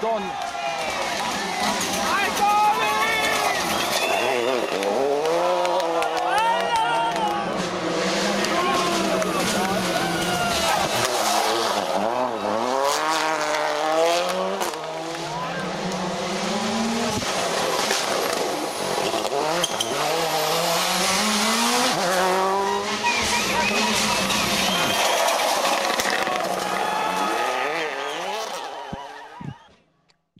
done.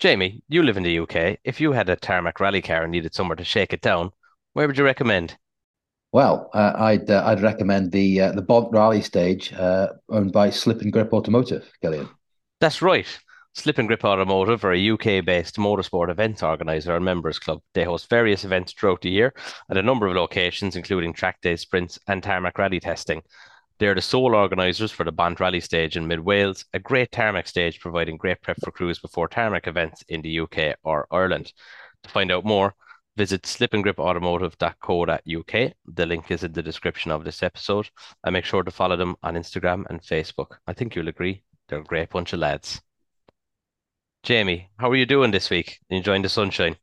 Jamie, you live in the UK. If you had a tarmac rally car and needed somewhere to shake it down, where would you recommend? Well, uh, I'd uh, I'd recommend the uh, the Bont Rally stage uh, owned by Slip and Grip Automotive, Gillian. That's right. Slip and Grip Automotive are a UK-based motorsport event organizer and members club. They host various events throughout the year at a number of locations, including track days, sprints, and tarmac rally testing. They're the sole organisers for the Bont Rally stage in mid Wales, a great tarmac stage providing great prep for crews before tarmac events in the UK or Ireland. To find out more, visit slipandgripautomotive.co.uk. The link is in the description of this episode. And make sure to follow them on Instagram and Facebook. I think you'll agree, they're a great bunch of lads. Jamie, how are you doing this week? Enjoying the sunshine?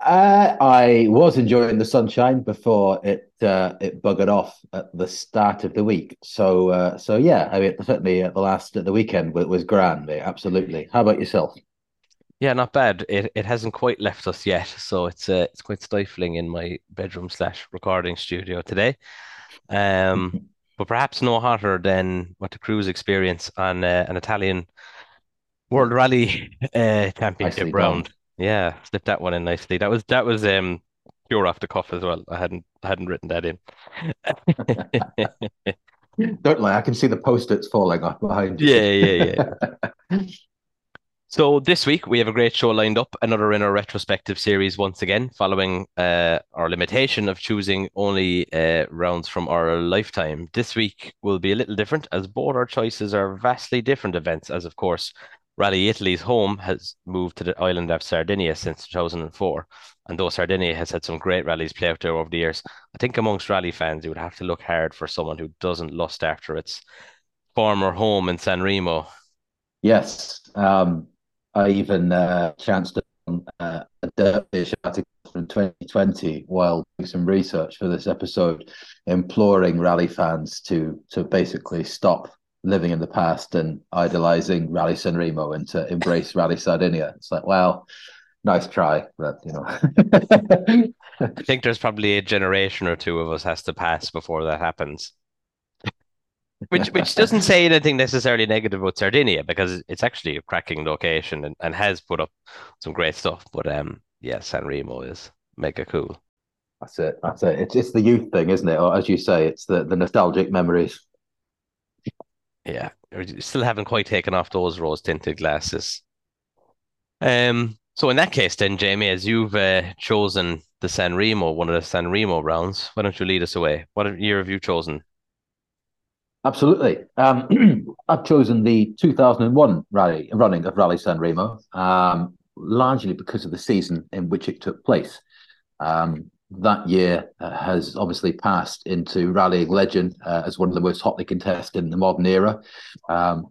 Uh, I was enjoying the sunshine before it uh, it buggered off at the start of the week. So uh, so yeah, I mean certainly at the last at the weekend was, was grand, mate, absolutely. How about yourself? Yeah, not bad. It it hasn't quite left us yet, so it's uh, it's quite stifling in my bedroom slash recording studio today. Um, but perhaps no hotter than what the crews experience on uh, an Italian World Rally uh, Championship round. done. Yeah, slipped that one in nicely. That was that was um off the cuff as well. I hadn't I hadn't written that in. Don't lie, I can see the post-its falling off behind you. Yeah, yeah, yeah. So this week we have a great show lined up, another in our retrospective series once again, following uh, our limitation of choosing only uh, rounds from our lifetime. This week will be a little different as both our choices are vastly different events, as of course Rally Italy's home has moved to the island of Sardinia since 2004. And though Sardinia has had some great rallies play out there over the years, I think amongst rally fans you would have to look hard for someone who doesn't lust after its former home in San Remo. Yes, um, I even uh, chanced on uh, a Dirtfish article from 2020 while doing some research for this episode, imploring rally fans to to basically stop living in the past and idolizing Rally San Remo and to embrace Rally Sardinia. It's like, well, nice try, but you know. I think there's probably a generation or two of us has to pass before that happens. Which which doesn't say anything necessarily negative about Sardinia because it's actually a cracking location and, and has put up some great stuff. But um yeah, San Remo is mega cool. That's it. That's it. It's it's the youth thing, isn't it? Or as you say, it's the the nostalgic memories. Yeah. Still haven't quite taken off those rose tinted glasses. Um so in that case then, Jamie, as you've uh, chosen the San Remo, one of the San Remo rounds, why don't you lead us away? What year have you chosen? Absolutely. Um, I've chosen the 2001 rally running of Rally San Remo, um, largely because of the season in which it took place. Um, that year uh, has obviously passed into rallying legend uh, as one of the most hotly contested in the modern era. Um,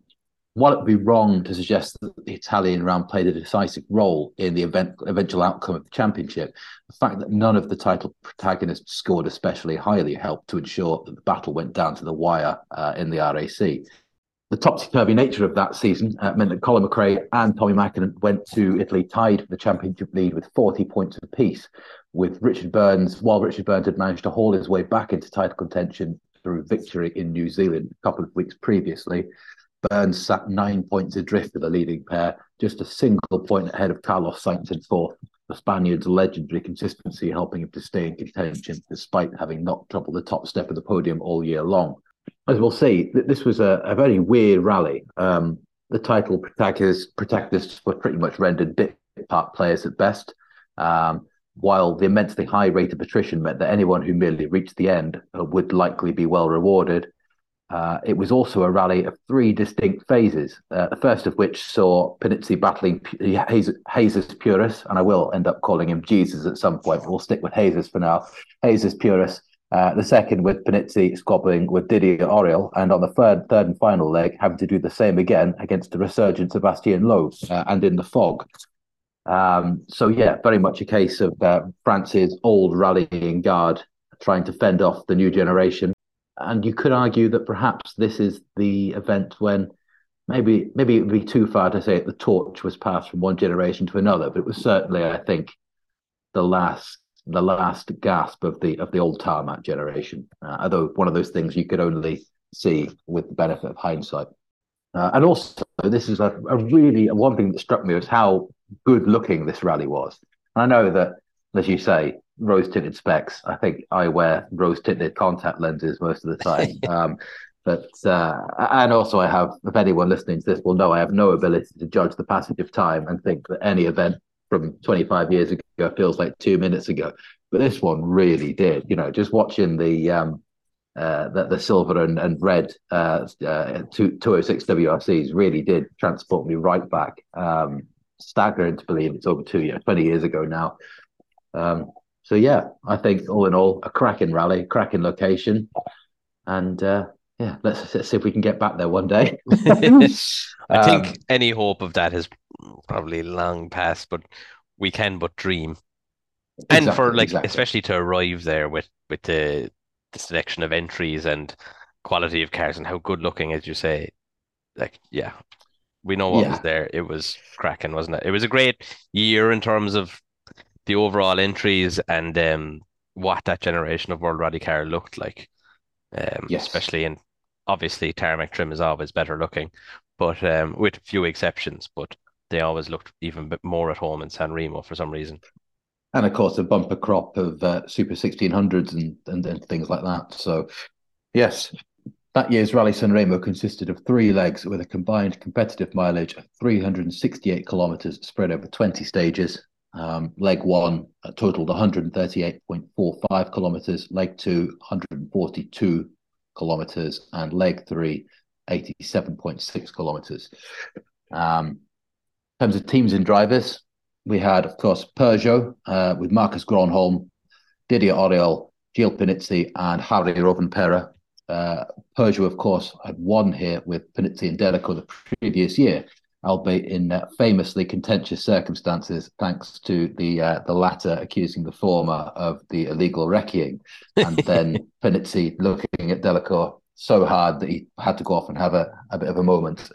while it would be wrong to suggest that the Italian round played a decisive role in the event, eventual outcome of the championship, the fact that none of the title protagonists scored especially highly helped to ensure that the battle went down to the wire uh, in the RAC. The topsy-turvy nature of that season uh, meant that Colin McRae and Tommy Mäkinen went to Italy tied for the championship lead with 40 points apiece, with Richard Burns, while Richard Burns had managed to haul his way back into title contention through victory in New Zealand a couple of weeks previously. Burns sat nine points adrift of the leading pair, just a single point ahead of Carlos Sainz in fourth. The Spaniard's legendary consistency helping him to stay in contention despite having not troubled the top step of the podium all year long. As we'll see, this was a, a very weird rally. Um, the title protagonists, protagonists were pretty much rendered bit part players at best, um, while the immensely high rate of attrition meant that anyone who merely reached the end uh, would likely be well rewarded. Uh, it was also a rally of three distinct phases, uh, the first of which saw Panizzi battling P- Jesus, Purás, and I will end up calling him Jesus at some point, but we'll stick with Jesus for now. Jesus Purás Uh, the second with Panizzi squabbling with Didier Auriol, and on the third, third and final leg, having to do the same again against the resurgent Sebastien Loeb uh, and in the fog. Um, so yeah, very much a case of uh, France's old rallying guard trying to fend off the new generation. And you could argue that perhaps this is the event when maybe maybe it would be too far to say the torch was passed from one generation to another, but it was certainly, I think, the last the last gasp of the of the old tarmac generation. Uh, although one of those things you could only see with the benefit of hindsight. Uh, and also, this is a, a really one thing that struck me was how good looking this rally was. And I know that, as you say, rose tinted specs. I think I wear rose tinted contact lenses most of the time. um, but uh, and also I have, if anyone listening to this will know, I have no ability to judge the passage of time and think that any event from 25 years ago feels like two minutes ago. But this one really did. You know, just watching the um, uh, the, the silver and, and red uh, uh, 206 WRCs really did transport me right back. Um, staggering to believe it's over two years, 20 years ago now. Um, so yeah, I think all in all, a cracking rally, cracking location, and uh, yeah, let's, let's see if we can get back there one day. I think um, any hope of that has probably long past, but we can but dream. Exactly, and for like, exactly. especially to arrive there with with the the selection of entries and quality of cars and how good looking, as you say, like yeah, we know what yeah. was there. It was cracking, wasn't it? It was a great year in terms of the overall entries and um, what that generation of World Rally car looked like. Um, yes. especially in obviously tarmac trim is always better looking, but um, with few exceptions, but they always looked even bit more at home in San Remo for some reason. And of course, a bumper crop of uh, Super 1600s and, and, and things like that. So, yes, that year's Rally San Remo consisted of three legs with a combined competitive mileage of 368 kilometres spread over 20 stages. Um, leg one uh, totaled 138.45 kilometres, leg two, 142 kilometres, and leg three, 87.6 kilometres. Um, in terms of teams and drivers, we had, of course, Peugeot uh, with Marcus Gronholm, Didier Auriol, Gilles Panizzi, and Harri Rovanperä uh, Peugeot, of course, had won here with Panizzi and Delecour the previous year, albeit in uh, famously contentious circumstances, thanks to the uh, the latter accusing the former of the illegal wrecking, and then Panizzi looking at Delecour so hard that he had to go off and have a, a bit of a moment.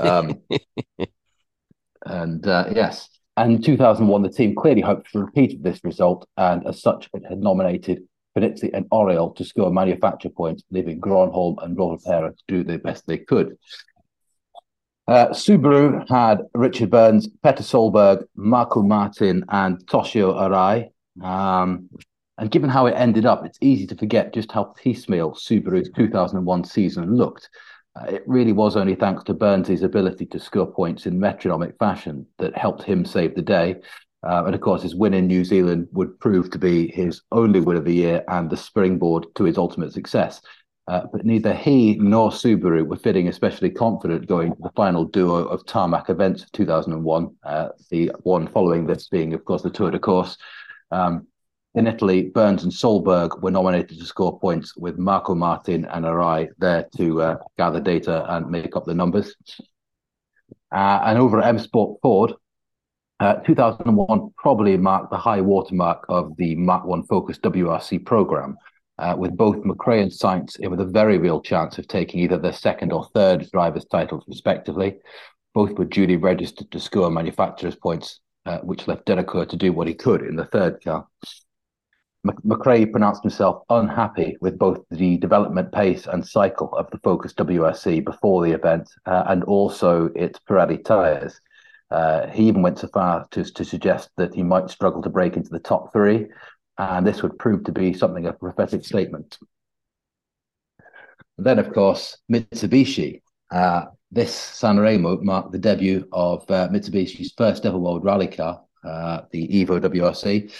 Um, and uh, yes, and in 2001, the team clearly hoped to repeat this result, and as such, it had nominated Panizzi and Auriol to score manufacture points, leaving Gronholm and Rovanperä to do the best they could. Uh, Subaru had Richard Burns, Petter Solberg, Markko Märtin, and Toshio Arai. Um, and given how it ended up, it's easy to forget just how piecemeal Subaru's 2001 season looked. Uh, it really was only thanks to Burns' ability to score points in metronomic fashion that helped him save the day. Uh, and of course, his win in New Zealand would prove to be his only win of the year and the springboard to his ultimate success. Uh, but neither he nor Subaru were feeling especially confident going to the final duo of tarmac events of 2001. Uh, the one following this being, of course, the Tour de Corse. Um, in Italy, Burns and Solberg were nominated to score points with Markko Märtin and Arai there to uh, gather data and make up the numbers. Uh, and over at M Sport Ford, uh, 2001 probably marked the high watermark of the Mark 1 Focus WRC program, uh, with both McRae and Sainz in with a very real chance of taking either their second or third drivers' titles, respectively. Both were duly registered to score manufacturers' points, uh, which left Delecour to do what he could in the third car. McRae pronounced himself unhappy with both the development pace and cycle of the Focus WRC before the event uh, and also its Pirelli tyres. Uh, he even went so far to, to suggest that he might struggle to break into the top three, and this would prove to be something of a prophetic statement. then, of course, Mitsubishi. Uh, this Sanremo marked the debut of uh, Mitsubishi's first ever World Rally car, uh, the Evo WRC.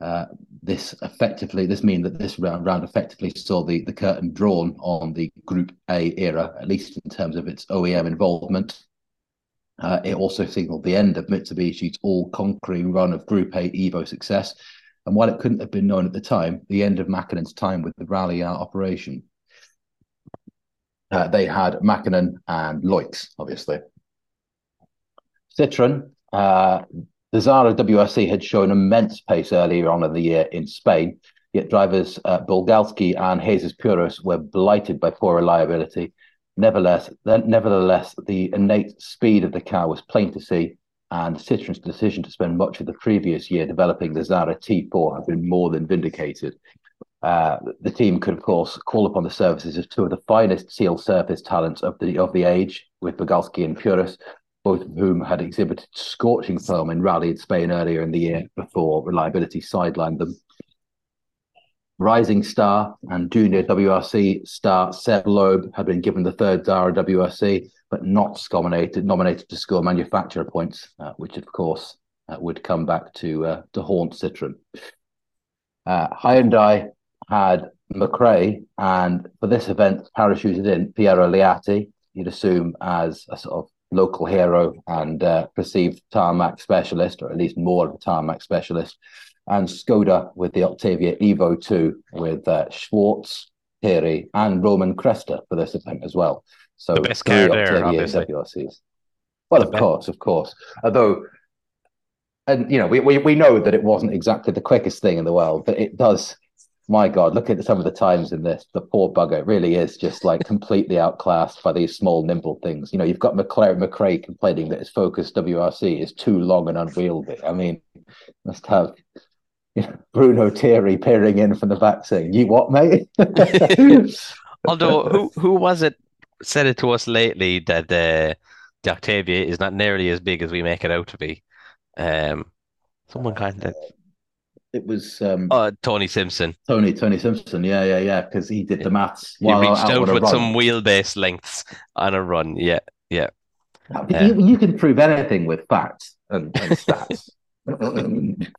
Uh, this effectively, this means that this round, round effectively saw the, the curtain drawn on the Group A era, at least in terms of its OEM involvement. Uh, it also signaled the end of Mitsubishi's all-conquering run of Group A Evo success, And while it couldn't have been known at the time, the end of Mäkinen's time with the rally uh, operation, uh, they had Mäkinen and Loix, obviously. Citroen, uh, the Xsara WRC had shown immense pace earlier on in the year in Spain, yet drivers uh, Bugalski and Jesus Purás were blighted by poor reliability. Nevertheless, nevertheless, the innate speed of the car was plain to see, and Citroen's decision to spend much of the previous year developing the Xsara T4 had been more than vindicated. Uh, the team could, of course, call upon the services of two of the finest seal surface talents of the of the age, with Bugalski and Purás, both of whom had exhibited scorching form in rally in Spain earlier in the year before reliability sidelined them. Rising star and junior WRC star Seb Loeb had been given the third Xsara WRC, but not nominated, nominated to score manufacturer points, uh, which of course uh, would come back to uh, to haunt Citroen. Uh, Hyundai had McRae, and for this event, parachuted in Piero Liatti, you'd assume as a sort of local hero and uh, perceived tarmac specialist, or at least more of a tarmac specialist, and Skoda with the Octavia Evo 2 with uh, Schwarz, Thiry, and Roman Kresta for this event as well. So the best car there, obviously. WRCs. Well, the of best. course, of course. Although, and you know, we, we we know that it wasn't exactly the quickest thing in the world, but it does my God, look at some of the times in this. The poor bugger really is just like completely outclassed by these small, nimble things. You know, you've got McLaren McRae complaining that his Focus WRC is too long and unwieldy. I mean, must have you know, Bruno Thiry peering in from the back saying, "You what, mate?" Although, who who was it said it to us lately that uh, the Octavia is not nearly as big as we make it out to be? Um, someone kind of it was um, uh, Tony Simpson. Tony Tony Simpson, yeah, yeah, yeah, because he did the maths. He reached out, out with some wheelbase lengths on a run. Yeah, yeah. yeah. You, you, can prove anything with facts and, and stats.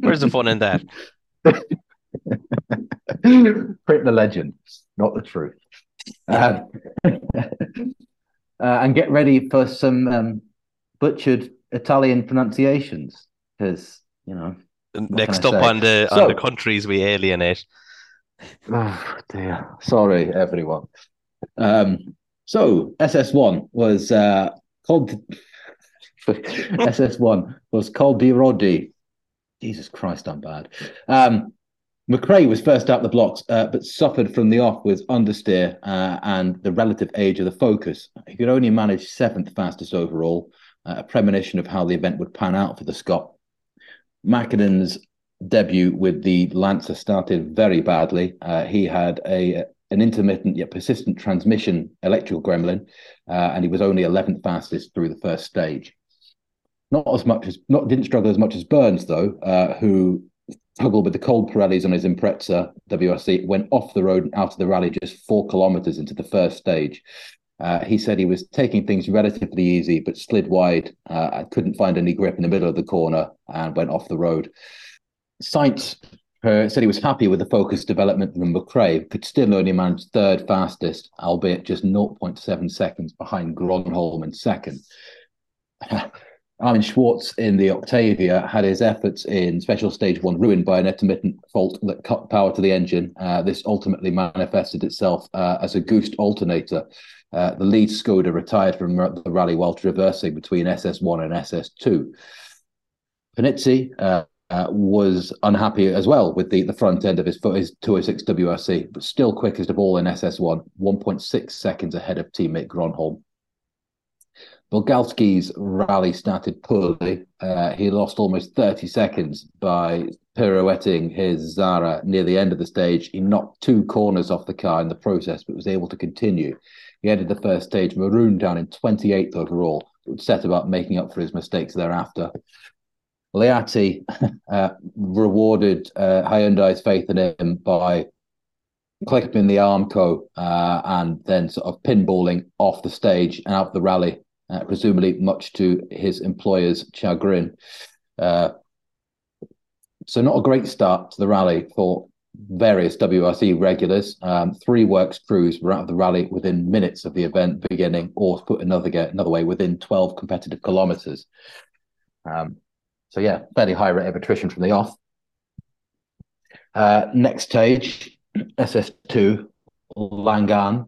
Where's the fun in that? Print the legend, not the truth. Um, uh, and get ready for some um, butchered Italian pronunciations because you know Next up on the so, on the countries we alienate. Oh dear. Sorry, everyone. Um, so SS1 was uh, called SS1 was called Birodi. Jesus Christ, I'm bad. Um, McRae was first out the blocks, uh, but suffered from the off with understeer uh, and the relative age of the Focus. He could only manage seventh fastest overall, uh, a premonition of how the event would pan out for the Scot. Mäkinen's debut with the Lancer started very badly. Uh, he had a an intermittent yet persistent transmission electrical gremlin, uh, and he was only 11th fastest through the first stage. Not as much as not didn't struggle as much as Burns though, uh, who struggled with the cold Pirellis on his Impreza WRC, went off the road and out of the rally just four kilometers into the first stage. Uh, he said he was taking things relatively easy, but slid wide. Uh, couldn't find any grip in the middle of the corner and went off the road. Sainz uh, said he was happy with the focus development from McRae, could still only manage third fastest, albeit just 0.7 seconds behind Gronholm in second. Armin Schwarz in the Octavia had his efforts in special stage one ruined by an intermittent fault that cut power to the engine. Uh, this ultimately manifested itself uh, as a goosed alternator. Uh, the lead Skoda retired from the rally while traversing between SS1 and SS2. Panizzi uh, uh, was unhappy as well with the, the front end of his, his 206 WRC, but still quickest of all in SS1, 1.6 seconds ahead of teammate Gronholm. Bugalski's rally started poorly. Uh, he lost almost 30 seconds by pirouetting his Xsara near the end of the stage. He knocked two corners off the car in the process, but was able to continue. He ended the first stage marooned down in 28th overall, but set about making up for his mistakes thereafter. Liatti uh, rewarded uh, Hyundai's faith in him by clipping the Armco uh, and then sort of pinballing off the stage and out the rally, uh, presumably much to his employer's chagrin. Uh, so not a great start to the rally for various WRC regulars. Um, three works crews were out of the rally within minutes of the event beginning, or put another another way, within 12 competitive kilometres. Um, so yeah, fairly high rate of attrition from the off. Uh, next stage, SS2, Langan.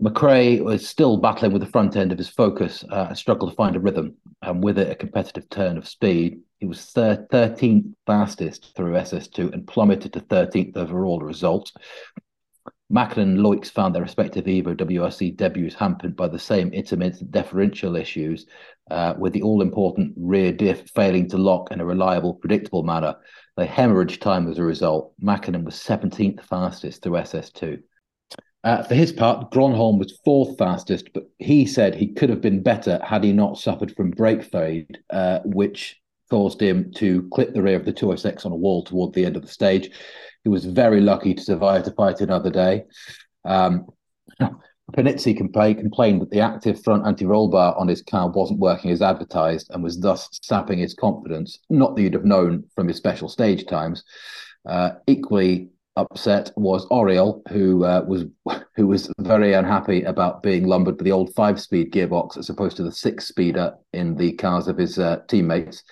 McRae was still battling with the front end of his focus uh, and struggled to find a rhythm, and with it, a competitive turn of speed. He was 13th fastest through SS2 and plummeted to 13th overall result. Mäkinen and Loix found their respective Evo WRC debuts hampered by the same intermittent differential issues, uh, with the all important rear diff failing to lock in a reliable, predictable manner. They hemorrhaged time as a result. Mäkinen was 17th fastest through SS2. Uh, for his part, Gronholm was fourth fastest, but he said he could have been better had he not suffered from brake fade, uh, which caused him to clip the rear of the 206 on a wall toward the end of the stage. He was very lucky to survive to fight another day. Um, Panizzi complained, complained that the active front anti-roll bar on his car wasn't working as advertised and was thus sapping his confidence. Not that you'd have known from his special stage times. Uh, equally upset was Auriol, who uh, was who was very unhappy about being lumbered with the old five-speed gearbox as opposed to the six-speeder in the cars of his uh, teammates.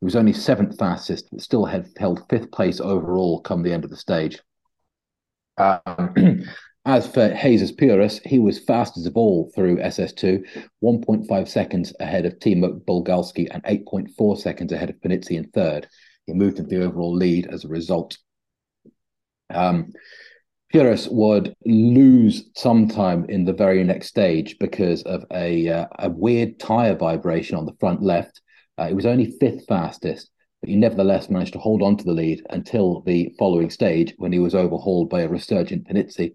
He was only seventh fastest, but still had held fifth place overall come the end of the stage. Um, as for Jesus Purás, he was fastest of all through SS2, 1.5 seconds ahead of Timo Bugalski and 8.4 seconds ahead of Panizzi in third. He moved into the overall lead as a result. Um, would lose some time in the very next stage because of a uh, a weird tire vibration on the front left uh, it was only fifth fastest, but he nevertheless managed to hold on to the lead until the following stage when he was overhauled by a resurgent Panizzi.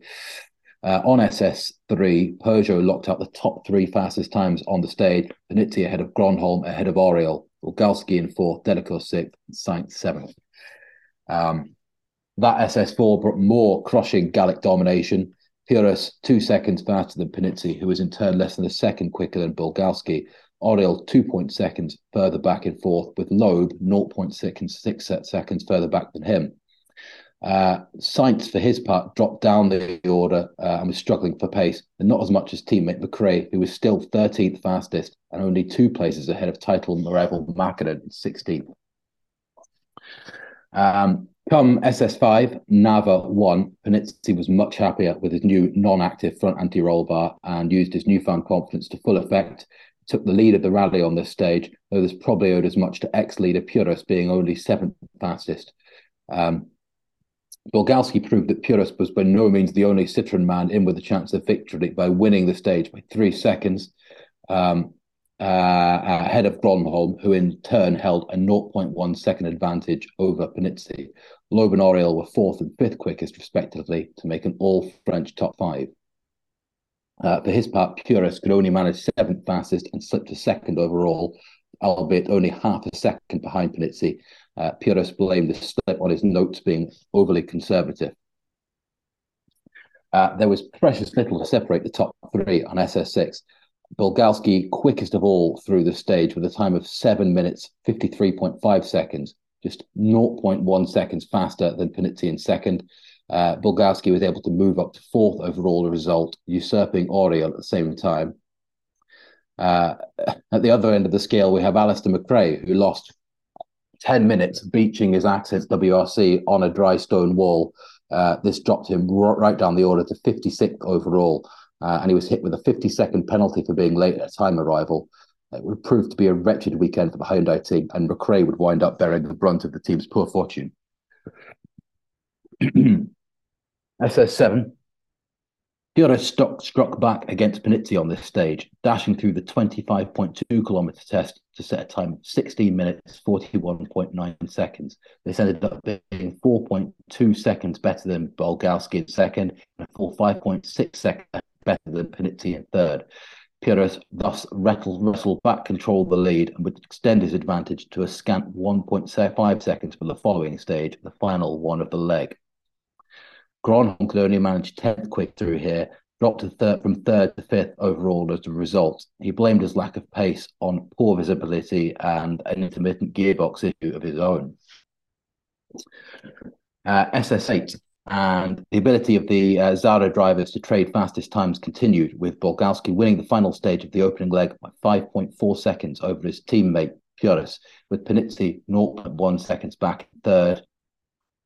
Uh, on SS3, Peugeot locked up the top three fastest times on the stage. Panizzi ahead of Gronholm, ahead of Auriol, Bugalski in fourth, Delecour sixth, Sainz seventh. Um, that SS4 brought more crushing Gallic domination. Purás two seconds faster than Panizzi, who was in turn less than a second quicker than Bugalski, Auriol two point seconds further back in fourth, with Loeb 0.6 seconds further back than him. Uh, Sainz, for his part, dropped down the order uh, and was struggling for pace, and not as much as teammate McRae, who was still 13th fastest and only two places ahead of title rival Mäkinen, 16th. Um, come SS5, Nava 1, Panizzi was much happier with his new non-active front anti-roll bar and used his newfound confidence to full effect took the lead of the rally on this stage, though this probably owed as much to ex-leader Purás being only seventh fastest. Um, Bugalski proved that Purás was by no means the only Citroen man in with a chance of victory by winning the stage by three seconds um, ahead of Gronholm, who in turn held a 0.1 second advantage over Panizzi. Loeb and Auriol were fourth and fifth quickest, respectively, to make an all French top five. Uh, for his part, Purás could only manage seventh fastest and slipped to second overall, albeit only half a second behind Panizzi. Uh, blamed the slip on his notes being overly conservative. Uh, there was precious little to separate the top three on SS6. Bugalski quickest of all through the stage with a time of 7 minutes 53.5 seconds, just 0.1 seconds faster than Panizzi in second, uh, was able to move up to fourth overall result, usurping Auriol at the same time. Uh, at the other end of the scale, we have Alister McRae, who lost 10 minutes beaching his Accent WRC on a dry stone wall. Uh, this dropped him right down the order to 56th overall, uh, and he was hit with a 50 second penalty for being late at time arrival. It would prove to be a wretched weekend for the Hyundai team, and McRae would wind up bearing the brunt of the team's poor fortune. SS7. Purás struck, struck back against Panizzi on this stage, dashing through the 25.2 kilometer test to set a time of 16 minutes 41.9 seconds. This ended up being 4.2 seconds better than Bugalski in second, and a full 5.6 seconds better than Panizzi in third. Purás thus wrestled, back control the lead and would extend his advantage to a scant 1.5 seconds for the following stage, the final one of the leg. Gronholm could only manage 10th quick through here, dropped to third, from third to fifth overall as a result. He blamed his lack of pace on poor visibility and an intermittent gearbox issue of his own. Uh, SS8 and the ability of the uh, Xsara drivers to trade fastest times continued, with Bugalski winning the final stage of the opening leg by 5.4 seconds over his teammate Purás, with Panizzi 0.1 seconds back in third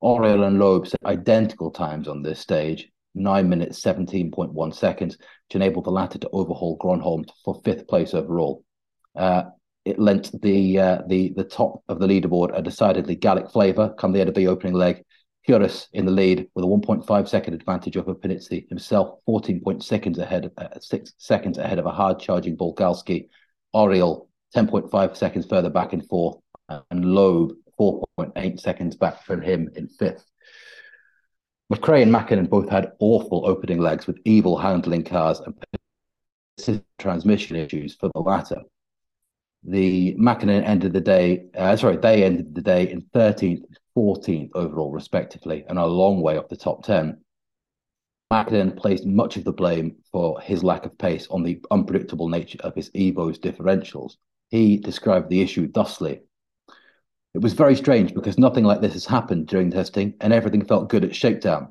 Auriol and Loeb set identical times on this stage, 9 minutes 17.1 seconds, which enabled the latter to overhaul Gronholm for fifth place overall. Uh, it lent the uh, the the top of the leaderboard a decidedly Gallic flavour come the end of the opening leg. Purás in the lead with a 1.5 second advantage over Panizzi himself, 14.6 seconds ahead, uh, six seconds ahead of a hard charging Bugalski. Auriol 10.5 seconds further back in fourth, and Loeb 4.8 seconds back from him in fifth. McRae and Mäkinen both had awful opening legs with evil handling cars and transmission issues for the latter the Mäkinen ended the day, uh, sorry, they ended the day in 13th, 14th overall, respectively, and a long way off the top 10. Mäkinen placed much of the blame for his lack of pace on the unpredictable nature of his Evo's differentials. He described the issue thusly. It was very strange because nothing like this has happened during testing and everything felt good at shakedown.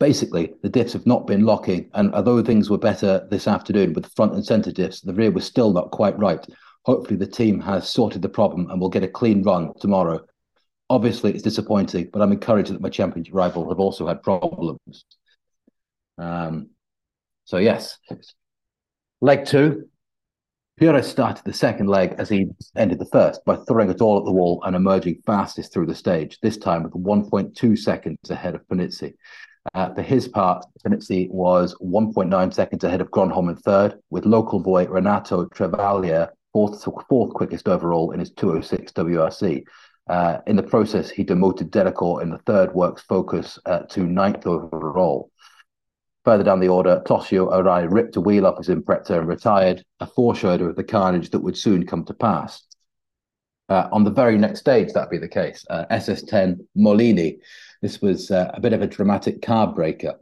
Basically, the diffs have not been locking, and although things were better this afternoon with front and centre diffs, the rear was still not quite right hopefully the team has sorted the problem and will get a clean run tomorrow. Obviously, it's disappointing, but I'm encouraged that my championship rival have also had problems. Um, so yes, leg two. Purás started the second leg as he ended the first by throwing it all at the wall and emerging fastest through the stage, this time with 1.2 seconds ahead of Panizzi. Uh, for his part, Panizzi was 1.9 seconds ahead of Gronholm in third, with local boy Renato Travaglia fourth fourth quickest overall in his 206 WRC. Uh, in the process, he demoted Delecour in the third works focus uh, to ninth overall. Further down the order, Toshio Arai ripped a wheel off his Impreza and retired, a foreshadow of the carnage that would soon come to pass. Uh, on the very next stage, that'd be the case. Uh, SS10 Molini. This was uh, a bit of a dramatic car breaker.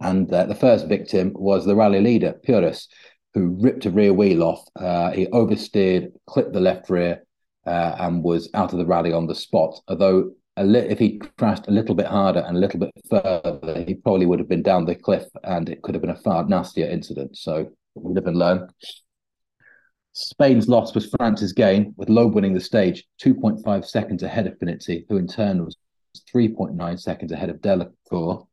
And uh, the first victim was the rally leader, Purás, who ripped a rear wheel off. Uh, he oversteered, clipped the left rear, uh, and was out of the rally on the spot. Although li- if he crashed a little bit harder and a little bit further, he probably would have been down the cliff, and it could have been a far nastier incident. So we live and learn. Spain's loss was France's gain, with Loeb winning the stage 2.5 seconds ahead of Panizzi, who in turn was 3.9 seconds ahead of Delecour.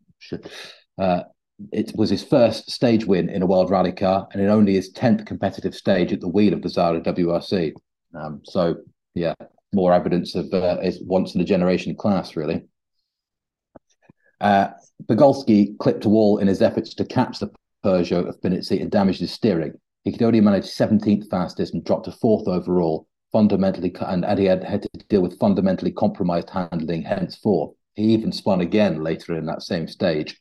Uh, it was his first stage win in a World Rally car and in only his 10th competitive stage at the wheel of the Xsara WRC. Um, so, yeah, more evidence of uh, once in a generation class, really. Uh, clipped a wall in his efforts to catch the Peugeot of Panizzi and damaged his steering. He could only manage 17th fastest and dropped to fourth overall, fundamentally, and, and he had, had to deal with fundamentally compromised handling henceforth. He even spun again later in that same stage.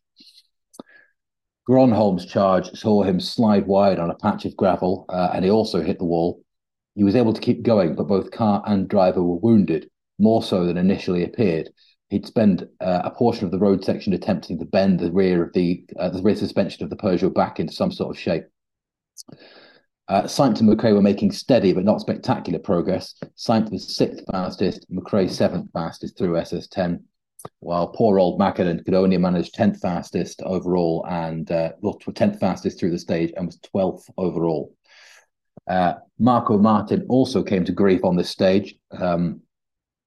Gronholm's charge saw him slide wide on a patch of gravel, uh, and he also hit the wall. He was able to keep going, but both car and driver were wounded, more so than initially appeared. He'd spend uh, a portion of the road section attempting to bend the rear of the uh, the rear suspension of the Peugeot back into some sort of shape. Uh, Sainz and McRae were making steady but not spectacular progress. Sainz was sixth fastest, McRae seventh fastest through SS10 while poor old Mäkinen could only manage 10th fastest overall and uh, well, 10th fastest through the stage and was 12th overall. Uh, Markko Märtin also came to grief on this stage. Um,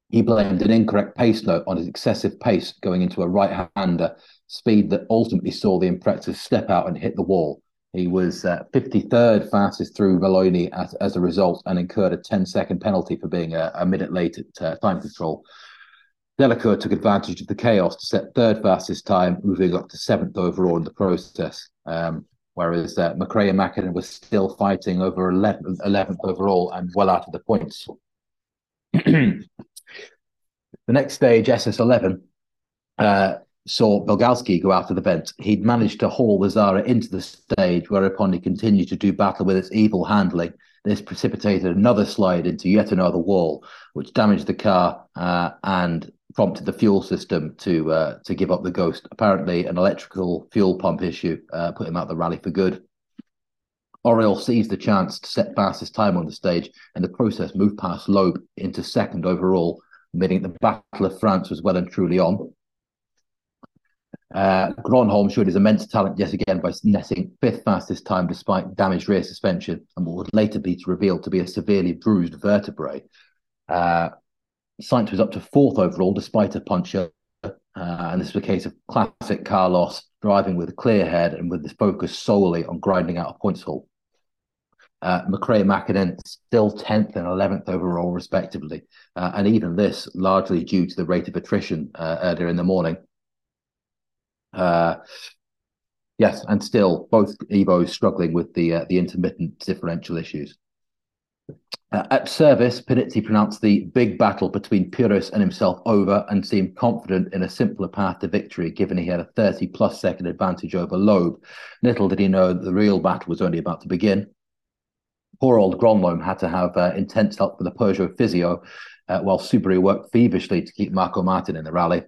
he blamed an incorrect pace note on his excessive pace going into a right hander, speed that ultimately saw the Impreza step out and hit the wall. He was uh, 53rd fastest through Molini as, as a result and incurred a 10 second penalty for being a, a minute late at uh, time control. Delecour took advantage of the chaos to set third fastest time, moving up to seventh overall in the process. Um, whereas uh, McRae and Mäkinen were still fighting over 11th, 11th overall and well out of the points. the next stage, SS11, uh, saw Bugalski go out of the vent. He'd managed to haul the Xsara into the stage, whereupon he continued to do battle with its evil handling. This precipitated another slide into yet another wall, which damaged the car uh, and prompted the fuel system to uh, to give up the ghost. Apparently, an electrical fuel pump issue uh, put him out the rally for good. Auriol seized the chance to set fastest time on the stage, and the process moved past Loeb into second overall, meaning the Battle of France was well and truly on. Uh, Gronholm showed his immense talent yet again by netting fifth fastest time despite damaged rear suspension and what would later be revealed to be a severely bruised vertebrae. Uh, Sainz was up to fourth overall despite a puncture. Uh, and this was a case of classic Carlos driving with a clear head and with the focus solely on grinding out a points haul. Uh, McRae and Mäkinen still 10th and 11th overall, respectively. Uh, and even this largely due to the rate of attrition uh, earlier in the morning. Uh, yes, and still both Evos struggling with the uh, the intermittent differential issues. Uh, at service, Panizzi pronounced the big battle between Purás and himself over and seemed confident in a simpler path to victory, given he had a 30 plus second advantage over Loeb. Little did he know that the real battle was only about to begin. Poor old Gronholm had to have uh, intense help from the Peugeot physio, uh, while Subaru worked feverishly to keep Markko Märtin in the rally.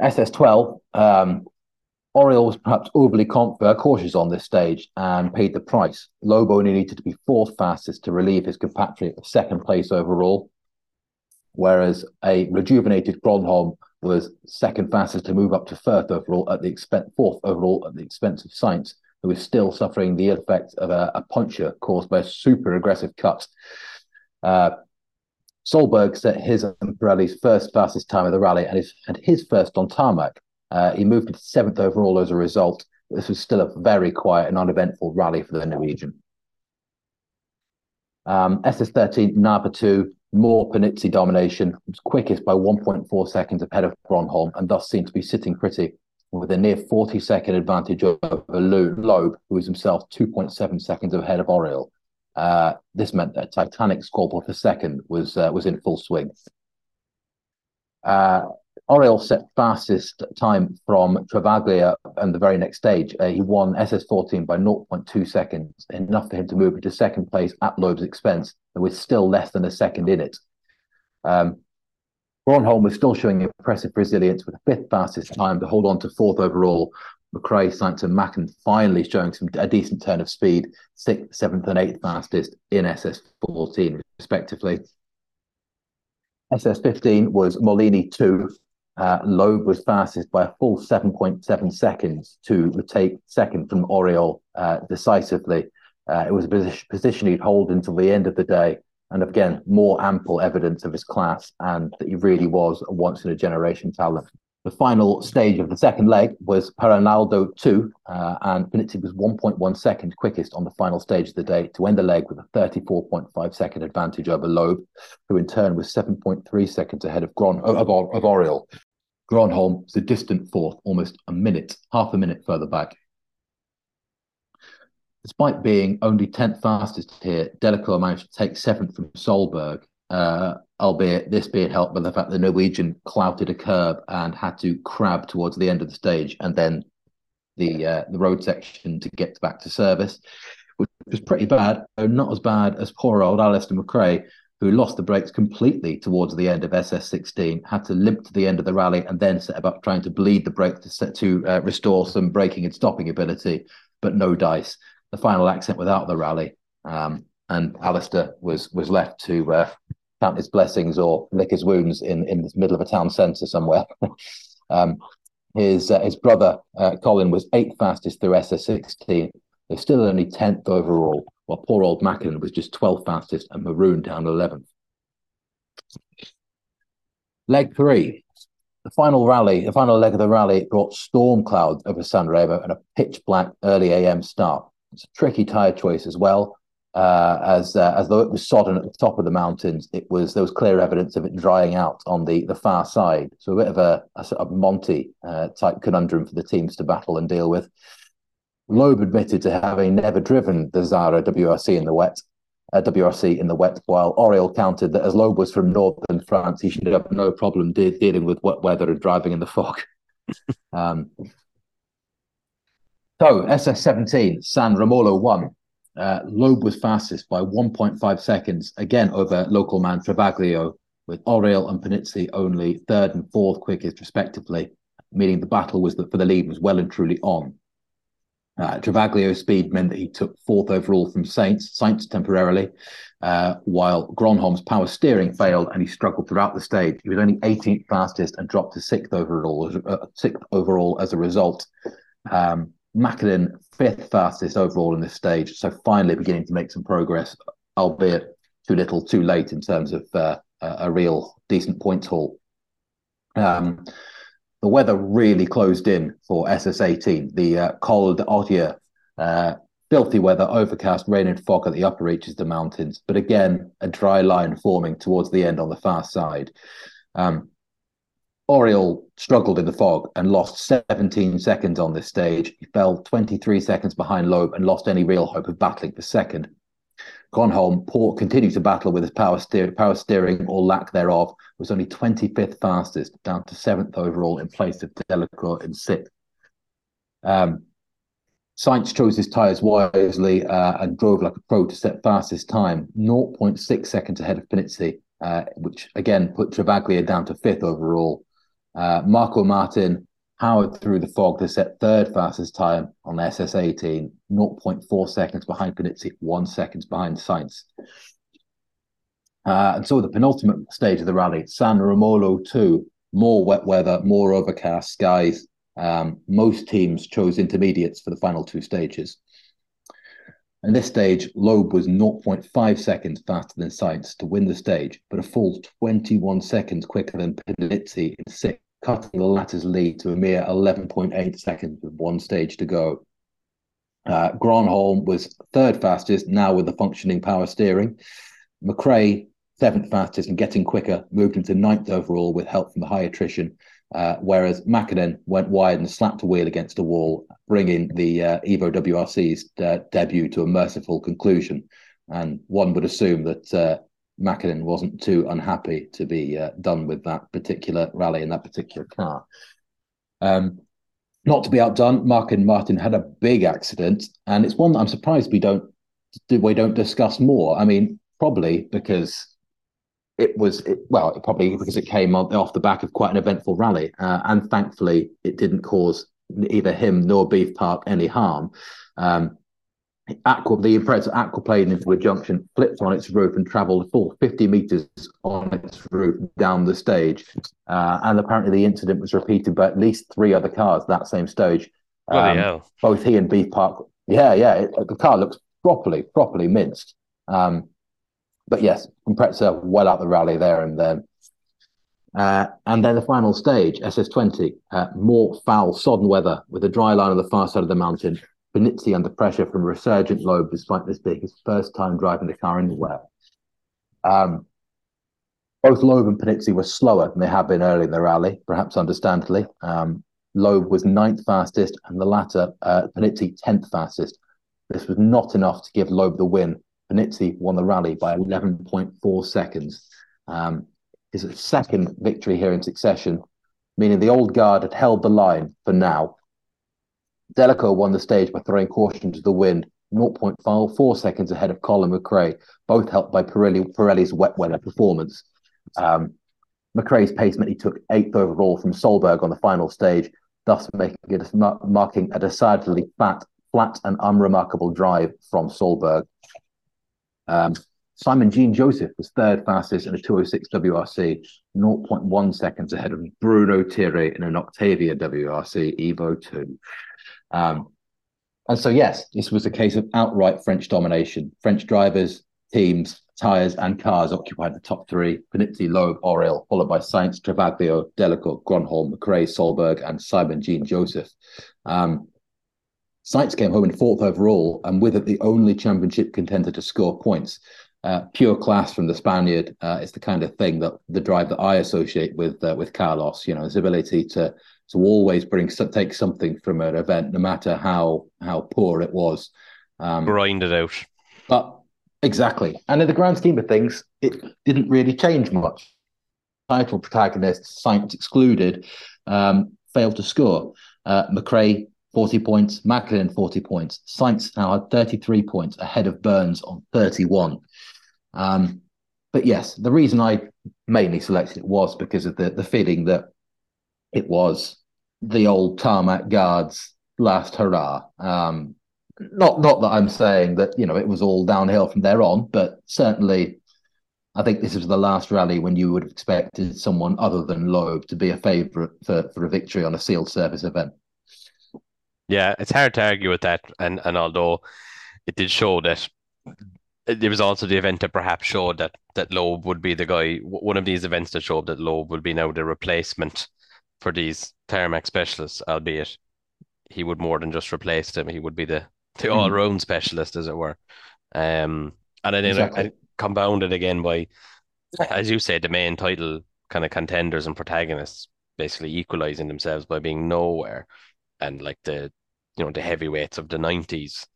SS12, um, Auriol was perhaps overly uh, cautious on this stage and paid the price. Loeb only needed to be fourth fastest to relieve his compatriot of second place overall, whereas a rejuvenated Gronholm was second fastest to move up to fourth overall at the expense fourth overall at the expense of Sainz, who was still suffering the effects of a, a puncture caused by a super aggressive cut. Uh, Solberg set his and Pirelli's first fastest time of the rally and his, and his first on tarmac. Uh, he moved to seventh overall as a result. This was still a very quiet and uneventful rally for the Norwegian. Um, SS13, Napa 2, more Panizzi domination, was quickest by 1.4 seconds ahead of Gronholm and thus seemed to be sitting pretty with a near 40 second advantage over Loeb, who was himself 2.7 seconds ahead of Auriol. Uh, this meant that Titanic squabble for second was uh, was in full swing. Uh, Auriol set fastest time from Travaglia and the very next stage. Uh, he won SS14 by 0.2 seconds, enough for him to move into second place at Loeb's expense, and with still less than a second in it. Um, Gronholm was still showing impressive resilience with fifth fastest time to hold on to fourth overall. McRae, Sainz, and Mäkinen finally showing some a decent turn of speed, sixth, seventh, and eighth fastest in SS14, respectively. SS15 was Molini 2, uh, Loeb was fastest by a full 7.7 seconds to retake second from Auriol uh, decisively. Uh, it was a position, position he'd hold until the end of the day. And again, more ample evidence of his class and that he really was a once in a generation talent. The final stage of the second leg was Perinaldo 2, uh, and Panizzi was 1.1 seconds quickest on the final stage of the day to end the leg with a 34.5 second advantage over Loeb, who in turn was 7.3 seconds ahead of, Gron, of, of, of Auriol. Gronholm was a distant fourth, almost a minute, half a minute further back. Despite being only 10th fastest here, Delecour managed to take seventh from Solberg, uh, albeit this being helped by the fact the Norwegian clouted a curb and had to crab towards the end of the stage and then the uh, the road section to get back to service, which was pretty bad, not as bad as poor old Alister McRae, who lost the brakes completely towards the end of SS16, had to limp to the end of the rally and then set about trying to bleed the brake to set to uh, restore some braking and stopping ability, but no dice. The final accent without the rally, um, and Alister was was left to uh, count his blessings or lick his wounds in in the middle of a town centre somewhere. um, his uh, his brother uh, Colin was eighth fastest through SS16. They're still only tenth overall while poor old Mäkinen was just 12th fastest and marooned down 11th. Leg three, the final rally, the final leg of the rally brought storm clouds over San Sanremo and a pitch black early AM start. It's a tricky tyre choice as well, uh, as uh, as though it was sodden at the top of the mountains. It was there was clear evidence of it drying out on the the far side. So a bit of a, a sort of Monty uh, type conundrum for the teams to battle and deal with. Loeb admitted to having never driven the Xsara WRC in the wet, uh, WRC in the wet, while Auriol counted that as Loeb was from northern France, he should have no problem de- dealing with wet weather and driving in the fog. um, so SS17, San Romolo won. Uh, Loeb was fastest by 1.5 seconds, again over local man Travaglia, with Auriol and Panizzi only third and fourth quickest, respectively, meaning the battle was that for the lead was well and truly on. Uh, Travaglia's speed meant that he took fourth overall from Sainz, Sainz temporarily, uh, while Gronholm's power steering failed and he struggled throughout the stage. He was only 18th fastest and dropped to sixth overall, uh, sixth overall as a result. Um, Mäkinen fifth fastest overall in this stage, so finally beginning to make some progress, albeit too little, too late in terms of uh, a, real decent points haul. Um, the weather really closed in for SS18. The uh, Col d'Ortier, uh, filthy weather, overcast, rain and fog at the upper reaches of the mountains, but again, a dry line forming towards the end on the far side. Um, Auriol struggled in the fog and lost 17 seconds on this stage. He fell 23 seconds behind Loeb and lost any real hope of battling for second. Gronholm Port continued to battle with his power, steer, power steering or lack thereof, was only 25th fastest, down to seventh overall in place of Delecour in sixth. Um, Sainz chose his tyres wisely uh, and drove like a pro to set fastest time, 0.6 seconds ahead of Panizzi, uh, which again put Travaglia down to fifth overall. Uh, Markko Märtin powered through the fog to set third fastest time on the SS18, 0.4 seconds behind Panizzi, one seconds behind Sainz. Uh, and so the penultimate stage of the rally, San Romolo 2, more wet weather, more overcast skies. Um, most teams chose intermediates for the final two stages. In this stage, Loeb was 0.5 seconds faster than Sainz to win the stage, but a full 21 seconds quicker than Panizzi in sixth, cutting the latter's lead to a mere 11.8 seconds with one stage to go. Uh, Gronholm was third fastest, now with the functioning power steering. McRae, seventh fastest and getting quicker, moved into ninth overall with help from the high attrition uh, whereas Mäkinen went wide and slapped a wheel against a wall, bringing the uh, Evo WRC's uh, debut to a merciful conclusion. And one would assume that uh, Mäkinen wasn't too unhappy to be uh, done with that particular rally in that particular car. Um, not to be outdone, Markko Märtin had a big accident, and it's one that I'm surprised we don't we don't discuss more. I mean, probably because it was it, well probably because it came on, off the back of quite an eventful rally, uh, and thankfully it didn't cause either him nor Beef Park any harm. Um, Aqua, the Impreza aquaplaned into a junction, flipped on its roof, and travelled full 50 metres on its roof down the stage. Uh, and apparently, the incident was repeated by at least three other cars that same stage. Um, both he and Beef Park. Yeah, yeah. It, the car looks properly, properly minced. Um, but yes, Impreza well out the rally there and then. Uh, and then the final stage, SS20, uh, more foul, sodden weather with a dry line on the far side of the mountain. Panizzi under pressure from a resurgent Loeb, despite this being his first time driving the car anywhere. Um, both Loeb and Panizzi were slower than they had been early in the rally, perhaps understandably. Um, Loeb was ninth fastest, and the latter, uh, Panizzi, tenth fastest. This was not enough to give Loeb the win, Panizzi won the rally by 11.4 seconds. Um, his second victory here in succession, meaning the old guard had held the line for now. Delecour won the stage by throwing caution to the wind, 0.54 seconds ahead of Colin McRae, both helped by Pirelli, Pirelli's wet weather performance. Um, McRae's pace meant he took eighth overall from Solberg on the final stage, thus making it marking a decidedly fat, flat and unremarkable drive from Solberg. Um, Simon Jean Joseph was third fastest in a 206 WRC, 0.1 seconds ahead of Bruno Thiry in an Octavia WRC Evo 2. Um, and so, yes, this was a case of outright French domination. French drivers, teams, tyres, and cars occupied the top three Panizzi, Loeb, Auriol, followed by Sainz, Travaglia, Delecour, Gronholm, McRae, Solberg, and Simon Jean Joseph. Um, Sainz came home in fourth overall, and with it, the only championship contender to score points. Uh, pure class from the Spaniard. Uh, it's the kind of thing that the drive that I associate with uh, with Carlos. You know, his ability to to always bring take something from an event, no matter how how poor it was. Um, Grind it out. But exactly, and in the grand scheme of things, it didn't really change much. Title protagonist, Sainz excluded, um, failed to score. Uh, McRae 40 points, Mäkinen 40 points. Sainz now had 33 points ahead of Burns on 31. Um, but yes, the reason I mainly selected it was because of the, the feeling that it was the old tarmac guards last hurrah. Um, not not that I'm saying that you know it was all downhill from there on, but certainly I think this was the last rally when you would have expected someone other than Loeb to be a favourite for, for a victory on a sealed surface event. Yeah, it's hard to argue with that, and and although it did show that there was also the event that perhaps showed that that Loeb would be the guy. One of these events that showed that Loeb would be now the replacement for these tarmac specialists, albeit he would more than just replace them. He would be the the mm. all round specialist, as it were. Um, and then exactly. compounded again by, as you said, the main title kind of contenders and protagonists basically equalizing themselves by being nowhere, and like the you know the heavyweights of the nineties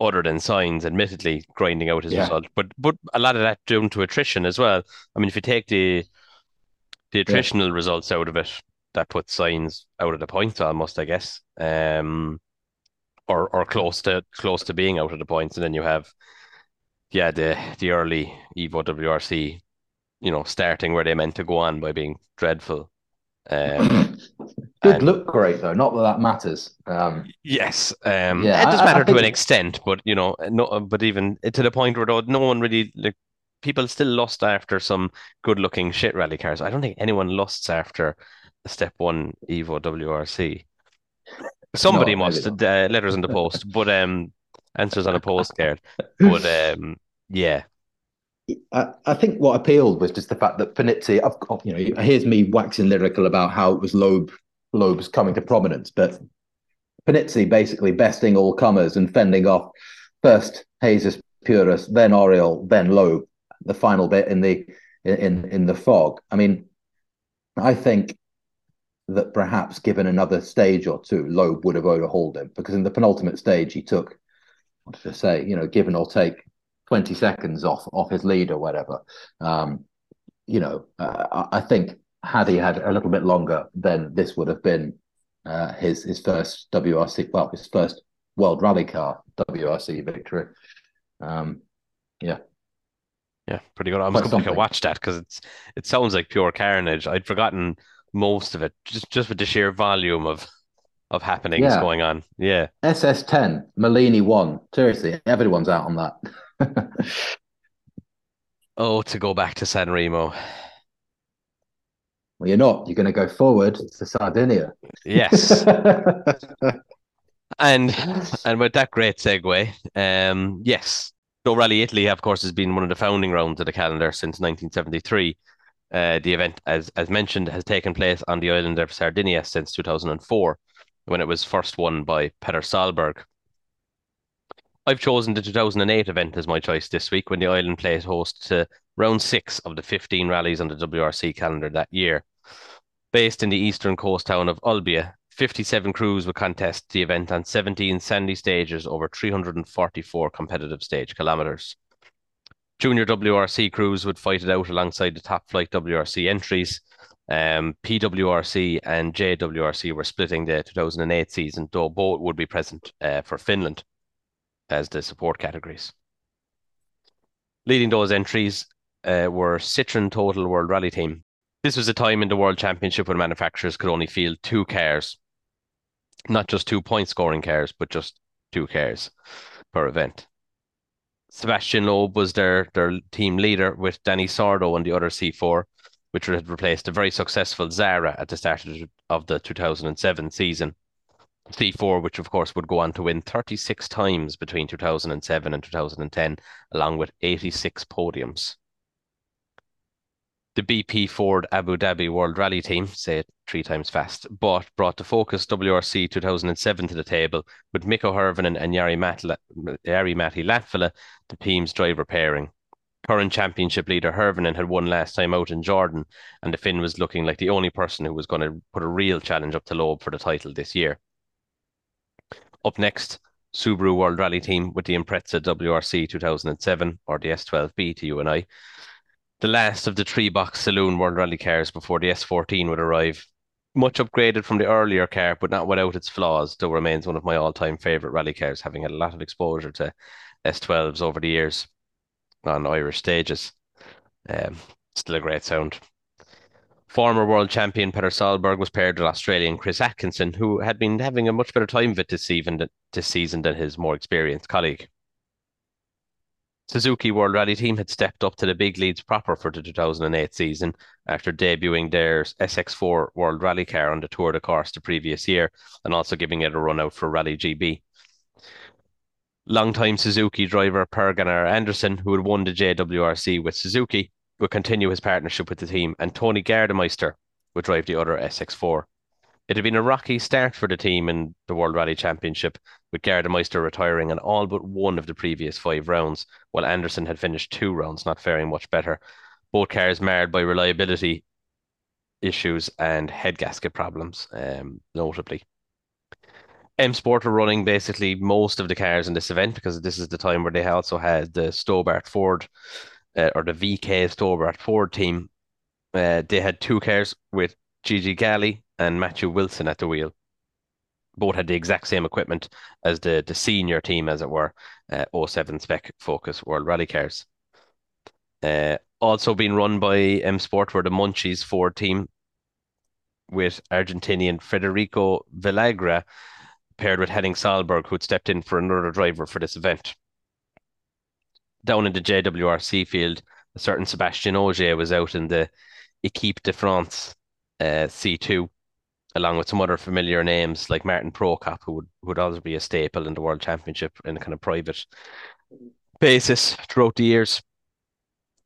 other than Sainz, admittedly grinding out his yeah. result, but but a lot of that due to attrition as well. I mean, if you take the the attritional yeah. results out of it, that puts Sainz out of the points almost, I guess, um, or or close to close to being out of the points, and then you have, yeah, the the early Evo WRC, you know, starting where they meant to go on by being dreadful. Um, Did and, look great though. Not that that matters. Um, yes, um, yeah, it does matter I, I to an extent, but you know, no, but even to the point where though no one really like people still lost after some good-looking shit rally cars. I don't think anyone lusts after a Step One Evo WRC. Somebody no, must uh, letters in the post, but um, answers on a postcard. But um, yeah, I, I, think what appealed was just the fact that Panizzi, you know, here's me waxing lyrical about how it was Loeb Loeb's coming to prominence, but Panizzi basically besting all comers and fending off first Jesus Purás, then Auriol, then Loeb, the final bit in the in in the fog. I mean, I think that perhaps given another stage or two, Loeb would have overhauled him because in the penultimate stage he took, what did I say, you know, given or take 20 seconds off off his lead or whatever. Um, you know, uh, I think had he had a little bit longer, then this would have been uh, his his first WRC, well, his first World Rally Car WRC victory. Um, yeah. Yeah, pretty good. I must going and watch that because it's it sounds like pure carnage. I'd forgotten most of it just just with the sheer volume of of happenings yeah. going on. Yeah. SS10, Molini one. Seriously, everyone's out on that. oh, to go back to San Remo. Well, you're not. You're going to go forward to Sardinia. Yes. and and with that great segue, um, yes, so Rally Italy, of course, has been one of the founding rounds of the calendar since 1973. Uh, the event, as as mentioned, has taken place on the island of Sardinia since 2004, when it was first won by Petter Solberg. I've chosen the 2008 event as my choice this week, when the island plays host to round six of the 15 rallies on the WRC calendar that year. Based in the eastern coast town of Olbia, 57 crews will contest the event on 17 sandy stages over 344 competitive stage kilometres. Junior WRC crews would fight it out alongside the top flight WRC entries. Um, PWRC and JWRC were splitting the 2008 season, though both would be present uh, for Finland as the support categories. Leading those entries uh, were Citroen Total World Rally Team, this was a time in the World Championship when manufacturers could only field two cars, not just two point scoring cars, but just two cars per event. Sebastian Loeb was their, their team leader with Dani Sordo on the other C4, which had replaced a very successful Xsara at the start of the 2007 season. C4, which of course would go on to win 36 times between 2007 and 2010, along with 86 podiums the BP Ford Abu Dhabi World Rally Team, say it three times fast, but brought the Focus WRC 2007 to the table with Mikko Hirvonen and Jari Matti Latvala, the team's driver pairing. Current championship leader Hirvonen had won last time out in Jordan, and the Finn was looking like the only person who was going to put a real challenge up to Loeb for the title this year. Up next, Subaru World Rally Team with the Impreza WRC 2007, or the S12B to you and I the last of the three box saloon World Rally cars before the S14 would arrive. Much upgraded from the earlier car, but not without its flaws, still remains one of my all time favourite rally cars, having had a lot of exposure to S12s over the years on Irish stages. Um, still a great sound. Former world champion Peter Solberg was paired with Australian Chris Atkinson, who had been having a much better time of it this season, this season than his more experienced colleague. Suzuki World Rally Team had stepped up to the big leads proper for the 2008 season after debuting their SX4 World Rally car on the Tour de Corse the previous year and also giving it a run out for Rally GB. Longtime Suzuki driver Per Gunnar Andersson, who had won the JWRC with Suzuki, would continue his partnership with the team, and Toni Gardemeister would drive the other SX4. It had been a rocky start for the team in the World Rally Championship, with Gardemeister retiring in all but one of the previous five rounds, while Andersson had finished two rounds, not faring much better. Both cars marred by reliability issues and head gasket problems, um, notably. M Sport are running basically most of the cars in this event because this is the time where they also had the Stobart Ford uh, or the VK Stobart Ford team. Uh, they had two cars with Gigi Galli and Matthew Wilson at the wheel. Both had the exact same equipment as the the senior team, as it were, uh, 07 spec Focus World Rally cars. Uh, also being run by M Sport were the Munchi's Ford team with Argentinian Federico Villagra paired with Henning Solberg, who had stepped in for another driver for this event. Down in the JWRC field, a certain Sebastian Ogier was out in the Equipe de France uh, C2, along with some other familiar names like Martin Prokop, who would, would also be a staple in the World Championship in a kind of private basis throughout the years.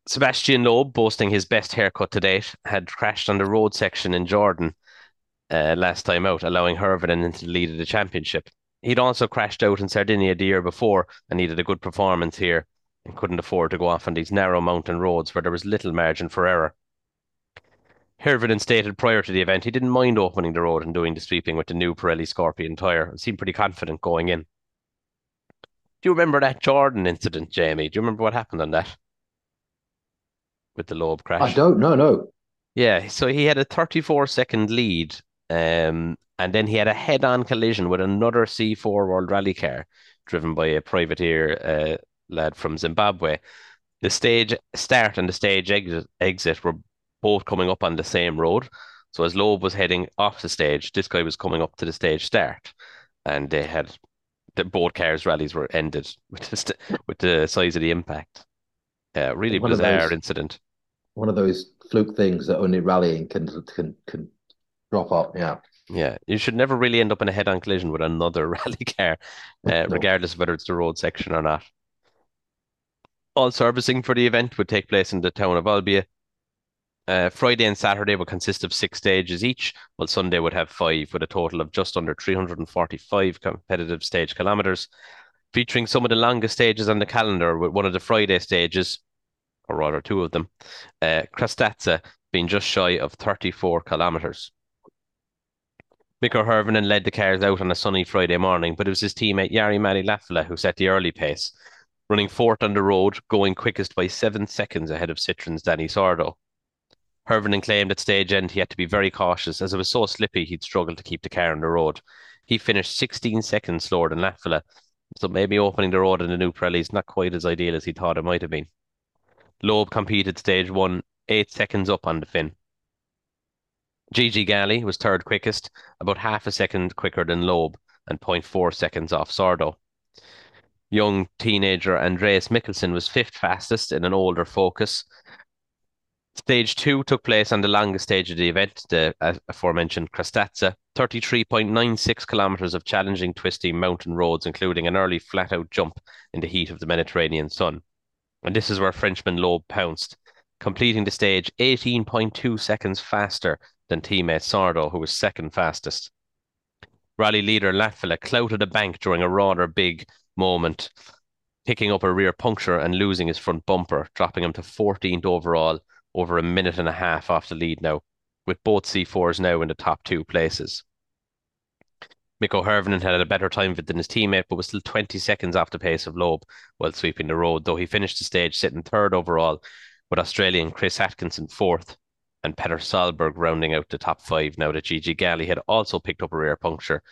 Sebastian Loeb, boasting his best haircut to date, had crashed on the road section in Jordan uh, last time out, allowing Hirvonen into the lead of the championship. He'd also crashed out in Sardinia the year before and needed a good performance here and couldn't afford to go off on these narrow mountain roads where there was little margin for error. Hirvonen stated prior to the event he didn't mind opening the road and doing the sweeping with the new Pirelli Scorpion tyre and seemed pretty confident going in. Do you remember that Jordan incident, Jamie? Do you remember what happened on that? with the Loeb crash? I don't know, no. Yeah, so he had a 34 second lead, um, and then he had a head on collision with another C4 World Rally car driven by a privateer uh, lad from Zimbabwe. The stage start and the stage exit, exit were both coming up on the same road. So as Loeb was heading off the stage, this guy was coming up to the stage start, and they had the both cars rallies were ended with the, with the size of the impact. Uh, really one bizarre those, incident. One of those fluke things that only rallying can can can drop up. Yeah. Yeah, you should never really end up in a head-on collision with another rally car, uh, no. regardless of whether it's the road section or not. All servicing for the event would take place in the town of Olbia. Uh, Friday and Saturday would consist of six stages each, while Sunday would have five, with a total of just under 345 competitive stage kilometers featuring some of the longest stages on the calendar, with one of the Friday stages, or rather two of them, uh, Crastazza being just shy of 34 kilometres. Mikko Hirvonen led the cars out on a sunny Friday morning, but it was his teammate Jari-Matti Latvala who set the early pace, running fourth on the road, going quickest by seven seconds ahead of Citroen's Dani Sordo. Hirvonen claimed at stage end he had to be very cautious as it was so slippy he'd struggle to keep the car on the road. He finished 16 seconds slower than Latvala so maybe opening the road in the new Pirelli is not quite as ideal as he thought it might have been. Loeb competed stage one, eight seconds up on the Finn. Gigi Galli was third quickest, about half a second quicker than Loeb, and 0.4 seconds off Sordo. Young teenager Andreas Mikkelsen was fifth fastest in an older Focus, Stage two took place on the longest stage of the event, the aforementioned Crastazza, 33.96 kilometers of challenging, twisting mountain roads, including an early flat out jump in the heat of the Mediterranean sun. And this is where Frenchman Loeb pounced, completing the stage 18.2 seconds faster than teammate Sordo, who was second fastest. Rally leader Latvala clouted a bank during a rather big moment, picking up a rear puncture and losing his front bumper, dropping him to 14th overall over a minute and a half off the lead now, with both C4s now in the top two places. Mikko Hirvonen had a better time than his teammate, but was still 20 seconds off the pace of Loeb while sweeping the road, though he finished the stage sitting third overall, with Australian Chris Atkinson fourth and Petter Solberg rounding out the top five now that Gigi Galli had also picked up a rear puncture,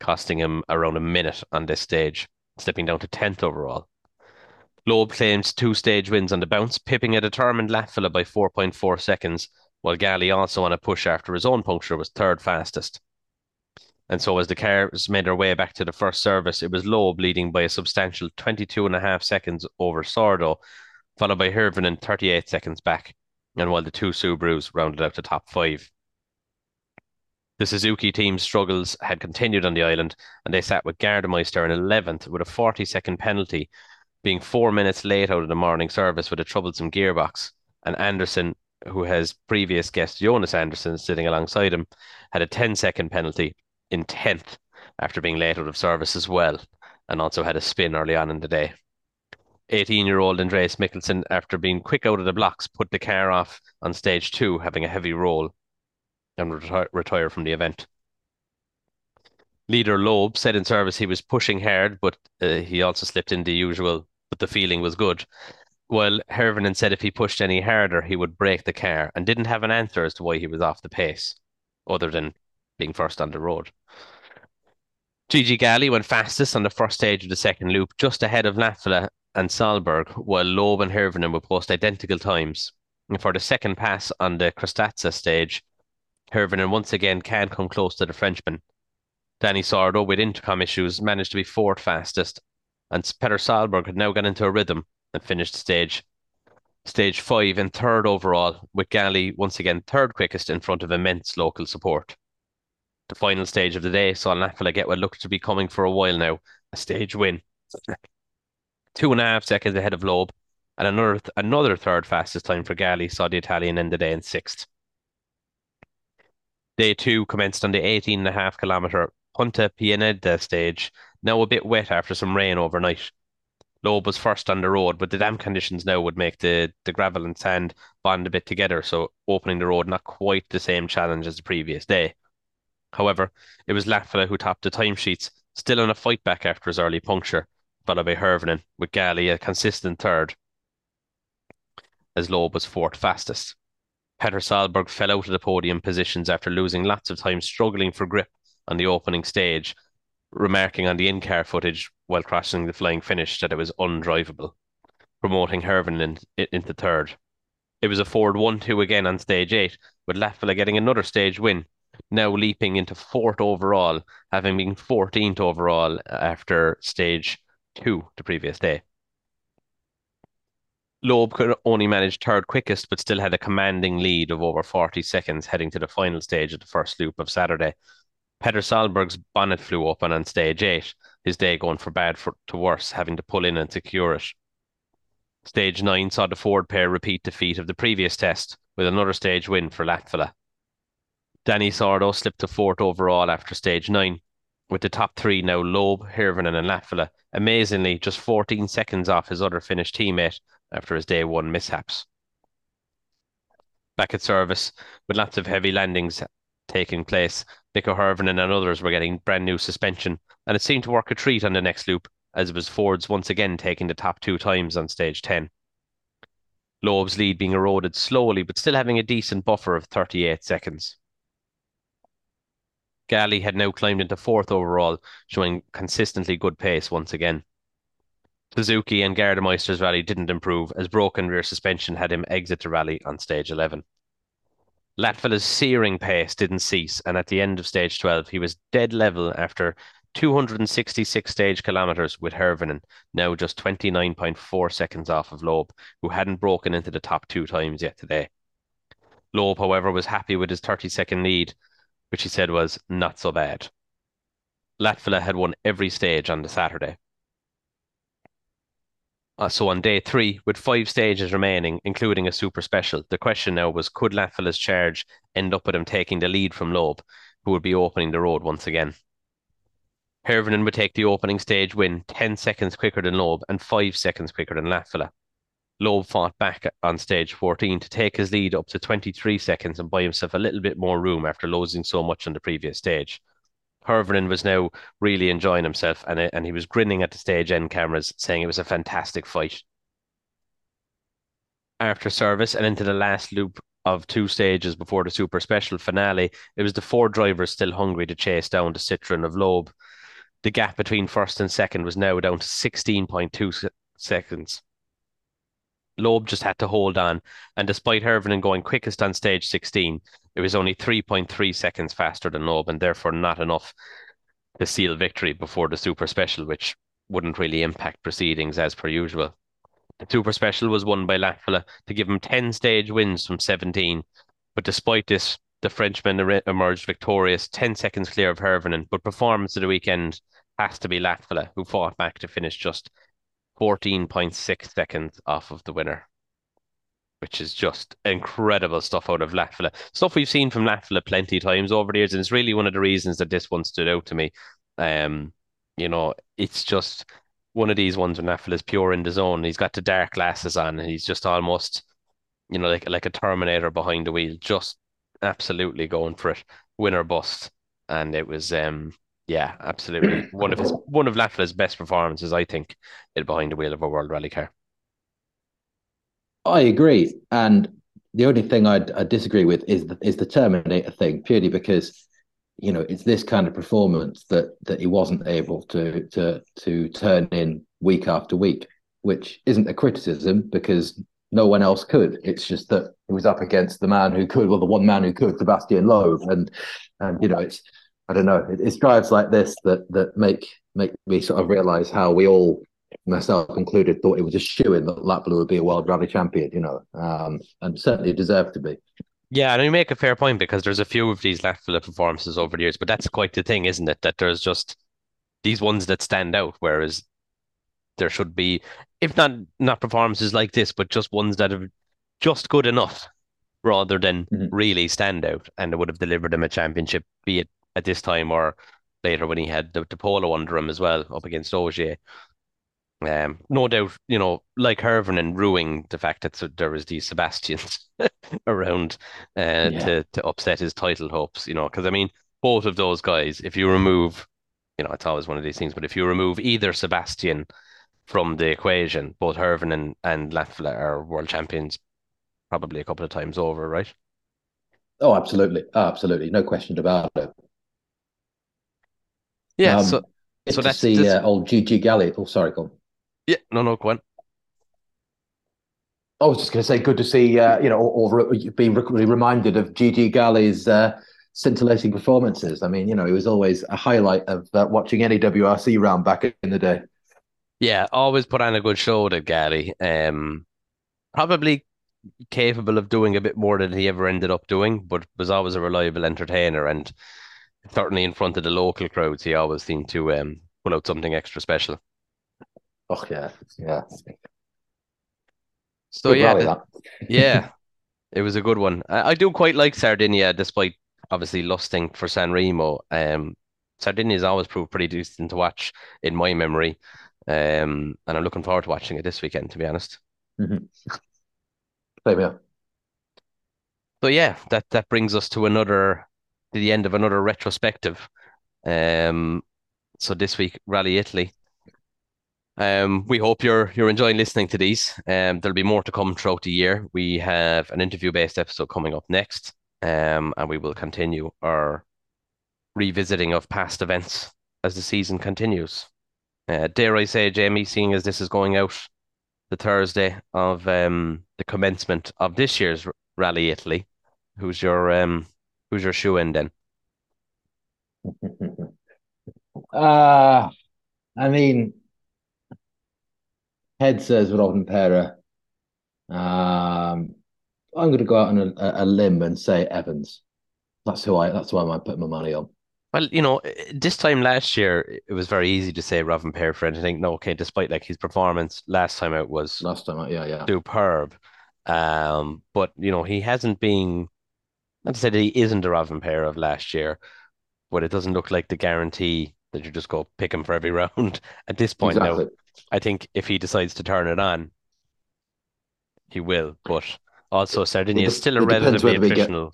costing him around a minute on this stage, slipping down to 10th overall. Loeb claims two stage wins on the bounce, pipping a determined Latvala by 4.4 seconds, while Galli also on a push after his own puncture was third fastest. And so as the cars made their way back to the first service, it was Loeb leading by a substantial 22 and a half seconds over Sordo, followed by Hirvonen 38 seconds back, and while the two Subarus rounded out the top five. The Suzuki team's struggles had continued on the island, and they sat with Gardemeister in 11th with a 40 second penalty, being four minutes late out of the morning service with a troublesome gearbox. And Andersson, who has previous guest Jonas Andersson sitting alongside him, had a 10 second penalty in 10th after being late out of service as well, and also had a spin early on in the day. 18 year old Andreas Mikkelsen, after being quick out of the blocks, put the car off on stage two, having a heavy roll and reti- retire from the event. Leader Loeb said in service he was pushing hard, but uh, he also slipped in the usual, but the feeling was good. While Hirvonen said if he pushed any harder, he would break the car and didn't have an answer as to why he was off the pace, other than being first on the road. Gigi Galli went fastest on the first stage of the second loop, just ahead of Latvala and Solberg, while Loeb and Hirvonen would post identical times. And for the second pass on the Crastazza stage, Hirvonen once again can't come close to the Frenchman. Dani Sordo, with intercom issues, managed to be fourth fastest, and Peter Solberg had now got into a rhythm and finished stage stage five and third overall, with Galli once again third quickest in front of immense local support. The final stage of the day saw Latvala get what looked to be coming for a while now, a stage win. Two and a half seconds ahead of Loeb, and another another third fastest time for Galli saw the Italian end the day in sixth. Day two commenced on the 18 and a half kilometre Punta Pianedda stage, now a bit wet after some rain overnight. Loeb was first on the road, but the damp conditions now would make the, the gravel and sand bond a bit together, so opening the road not quite the same challenge as the previous day. However, it was Latvala who topped the timesheets, still in a fight back after his early puncture, followed by with Galli a consistent third, as Loeb was fourth fastest. Petter Solberg fell out of the podium positions after losing lots of time struggling for grip on the opening stage, remarking on the in-car footage while crossing the flying finish that it was undrivable, promoting Hirvonen into third. It was a Ford 1-2 again on stage 8, with Latvala getting another stage win, now leaping into fourth overall, having been 14th overall after stage 2 the previous day. Loeb could only manage third quickest, but still had a commanding lead of over 40 seconds heading to the final stage of the first loop of Saturday. Petter Solberg's bonnet flew open on stage eight, his day going from bad for, to worse, having to pull in and secure it. Stage nine saw the Ford pair repeat defeat of the previous test with another stage win for Latvala. Dani Sordo slipped to fourth overall after stage nine, with the top three now Loeb, Hirvonen, and Latvala, amazingly just 14 seconds off his other Finnish teammate after his day one mishaps. Back at service, with lots of heavy landings taking place, Mikko Hirvonen and others were getting brand new suspension, and it seemed to work a treat on the next loop, as it was Ford's once again taking the top two times on stage 10. Loeb's lead being eroded slowly, but still having a decent buffer of 38 seconds. Galli had now climbed into fourth overall, showing consistently good pace once again. Suzuki and Gardemeister's rally didn't improve as broken rear suspension had him exit the rally on stage 11. Latvala's searing pace didn't cease, and at the end of stage 12, he was dead level after 266 stage kilometres with Hirvonen, now just 29.4 seconds off of Loeb, who hadn't broken into the top two times yet today. Loeb, however, was happy with his 30 second lead, which he said was not so bad. Latvala had won every stage on the Saturday. Uh, so on day three, with five stages remaining, including a super special, the question now was could Latvala's charge end up with him taking the lead from Loeb, who would be opening the road once again? Hirvonen would take the opening stage win 10 seconds quicker than Loeb and 5 seconds quicker than Latvala. Loeb fought back on stage 14 to take his lead up to 23 seconds and buy himself a little bit more room after losing so much on the previous stage. Hirvonen was now really enjoying himself and, and he was grinning at the stage end cameras, saying it was a fantastic fight. After service and into the last loop of two stages before the super special finale, it was the four drivers still hungry to chase down the Citroen of Loeb. The gap between first and second was now down to 16.2 seconds. Loeb just had to hold on, and despite Hirvonen going quickest on stage 16, it was only 3.3 seconds faster than Loeb, and therefore not enough to seal victory before the Super Special, which wouldn't really impact proceedings as per usual. The Super Special was won by Latvala to give him 10 stage wins from 17, but despite this, the Frenchman emerged victorious, 10 seconds clear of Hirvonen, but performance of the weekend has to be Latvala, who fought back to finish just 14.6 seconds off of the winner, which is just incredible stuff out of Latvala. Stuff we've seen from Latvala plenty of times over the years, and it's really one of the reasons that this one stood out to me. Um, you know, it's just one of these ones when Latvala pure in the zone. He's got the dark glasses on, and he's just almost, you know, like like a Terminator behind the wheel, just absolutely going for it, winner bust. And it was um yeah, absolutely. One of his one of Latvala's best performances, I think, it behind the wheel of a World Rally car. I agree, and the only thing I'd, i disagree with is the, is the Terminator thing, purely because you know it's this kind of performance that that he wasn't able to to to turn in week after week, which isn't a criticism because no one else could. It's just that he was up against the man who could, well, the one man who could, Sebastian Loeb, and and you know it's I don't know. It, it's drives like this that that make make me sort of realize how we all, myself included, thought it was a shoe in that Latvala would be a world rally champion. You know, um, and certainly deserved to be. Yeah, and you make a fair point because there's a few of these Latvala performances over the years, but that's quite the thing, isn't it? That there's just these ones that stand out, whereas there should be, if not not performances like this, but just ones that are just good enough rather than mm-hmm. really stand out and it would have delivered him a championship, be it at this time or later when he had the, the polo under him as well up against Ogier. Um, no doubt, you know, like Hirvonen ruining the fact that there was these Sebastians around uh, yeah. to to upset his title hopes, you know, because I mean, both of those guys, if you remove, you know, it's always one of these things, but if you remove either Sebastian from the equation, both Hirvonen and, and Latvala are world champions probably a couple of times over, right? Oh, absolutely. Oh, absolutely. No question about it. Yeah. Um, so, so that's see uh, old Gigi Galli. Oh, sorry, go on. Yeah, no, no, go on. I was just going to say, good to see, uh, you know, or, or being reminded of Gigi Galli's uh, scintillating performances. I mean, you know, he was always a highlight of uh, watching any WRC round back in the day. Yeah, always put on a good show, did Galli. Um, probably capable of doing a bit more than he ever ended up doing, but was always a reliable entertainer. And certainly in front of the local crowds, he always seemed to um, pull out something extra special. Oh yeah, yeah. So good yeah, yeah, it was a good one. I, I, do quite like Sardinia, despite obviously lusting for San Remo. Um, Sardinia has always proved pretty decent to watch in my memory, um, and I'm looking forward to watching it this weekend. To be honest. Mm-hmm. Same here. So yeah, that that brings us to another to the end of another retrospective. Um, so this week, Rally Italy. Um, we hope you're you're enjoying listening to these. Um, there'll be more to come throughout the year. We have an interview-based episode coming up next, um, and we will continue our revisiting of past events as the season continues. Uh, dare I say, Jamie, seeing as this is going out the Thursday of um, the commencement of this year's Rally Italy, who's your um, Who's your shoe in then? uh I mean, head says Rovanperä. Um, I'm going to go out on a, a, limb and say Evans. That's who I. That's who I might put my money on. Well, you know, this time last year it was very easy to say Rovanperä for anything. No, okay, despite like his performance last time out was last time out, yeah, yeah, superb. Um, but you know he hasn't been not to say that he isn't a pair of last year, but it doesn't look like the guarantee that you just go pick him for every round at this point. Exactly. Now, I think if he decides to turn it on, he will. But also, Sardinia is still a relatively attritional.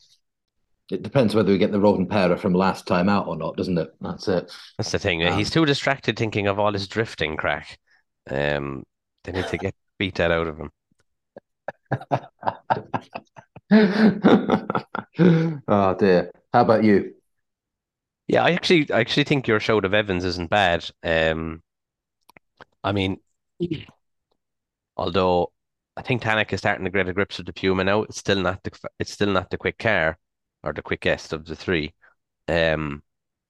Get, it depends whether we get the Rovanperä from last time out or not, doesn't it? That's it. That's the thing. Um, He's too distracted thinking of all his drifting crack. Um, they need to get beat that out of him. oh dear. How about you? Yeah, I actually I actually think your show of Evans isn't bad. Um, I mean, although I think Tanak is starting to get a grips with the Puma now, it's still not the it's still not the quick car or the quickest of the three. Um,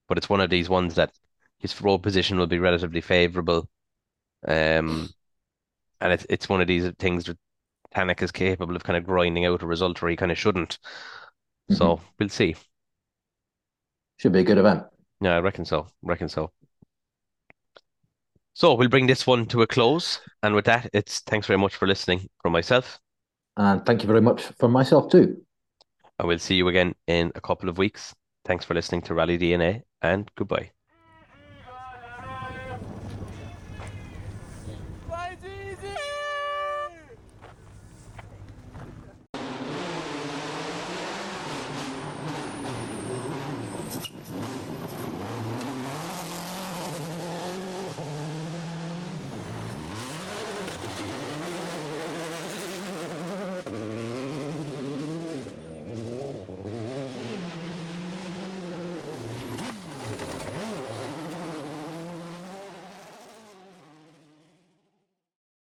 but it's one of these ones that his road position will be relatively favourable. Um, and it's it's one of these things that Tanak is capable of kind of grinding out a result where he kind of shouldn't. So mm-hmm. we'll see. Should be a good event. Yeah, I reckon so. Reckon so. So we'll bring this one to a close. And with that, it's thanks very much for listening from myself. And thank you very much from myself too. I will see you again in a couple of weeks. Thanks for listening to Rally DNA and goodbye.